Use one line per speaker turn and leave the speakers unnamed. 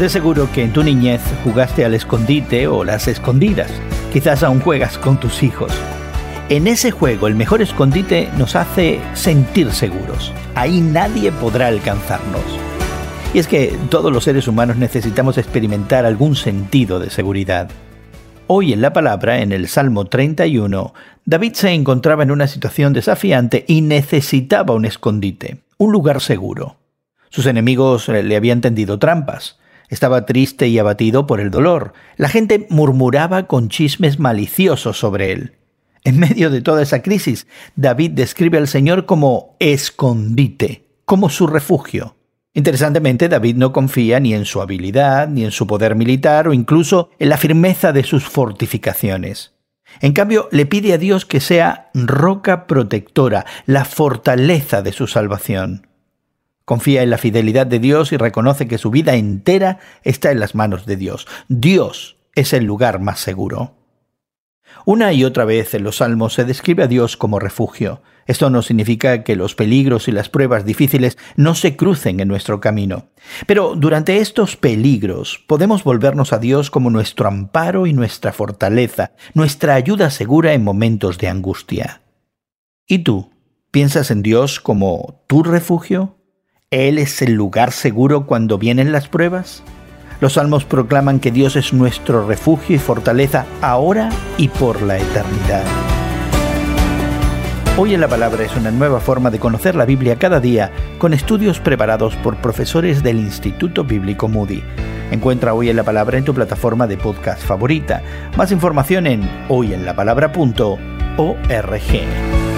De seguro que en tu niñez jugaste al escondite o las escondidas. Quizás aún juegas con tus hijos. En ese juego el mejor escondite nos hace sentir seguros. Ahí nadie podrá alcanzarnos. Y es que todos los seres humanos necesitamos experimentar algún sentido de seguridad. Hoy en la palabra, en el Salmo 31, David se encontraba en una situación desafiante y necesitaba un escondite, un lugar seguro. Sus enemigos le habían tendido trampas. Estaba triste y abatido por el dolor. La gente murmuraba con chismes maliciosos sobre él. En medio de toda esa crisis, David describe al Señor como escondite, como su refugio. Interesantemente, David no confía ni en su habilidad, ni en su poder militar, o incluso en la firmeza de sus fortificaciones. En cambio, le pide a Dios que sea roca protectora, la fortaleza de su salvación. Confía en la fidelidad de Dios y reconoce que su vida entera está en las manos de Dios. Dios es el lugar más seguro. Una y otra vez en los salmos se describe a Dios como refugio. Esto no significa que los peligros y las pruebas difíciles no se crucen en nuestro camino. Pero durante estos peligros podemos volvernos a Dios como nuestro amparo y nuestra fortaleza, nuestra ayuda segura en momentos de angustia. ¿Y tú? ¿Piensas en Dios como tu refugio? ¿Él es el lugar seguro cuando vienen las pruebas? Los salmos proclaman que Dios es nuestro refugio y fortaleza ahora y por la eternidad. Hoy en la Palabra es una nueva forma de conocer la Biblia cada día con estudios preparados por profesores del Instituto Bíblico Moody. Encuentra Hoy en la Palabra en tu plataforma de podcast favorita. Más información en hoyenlapalabra.org.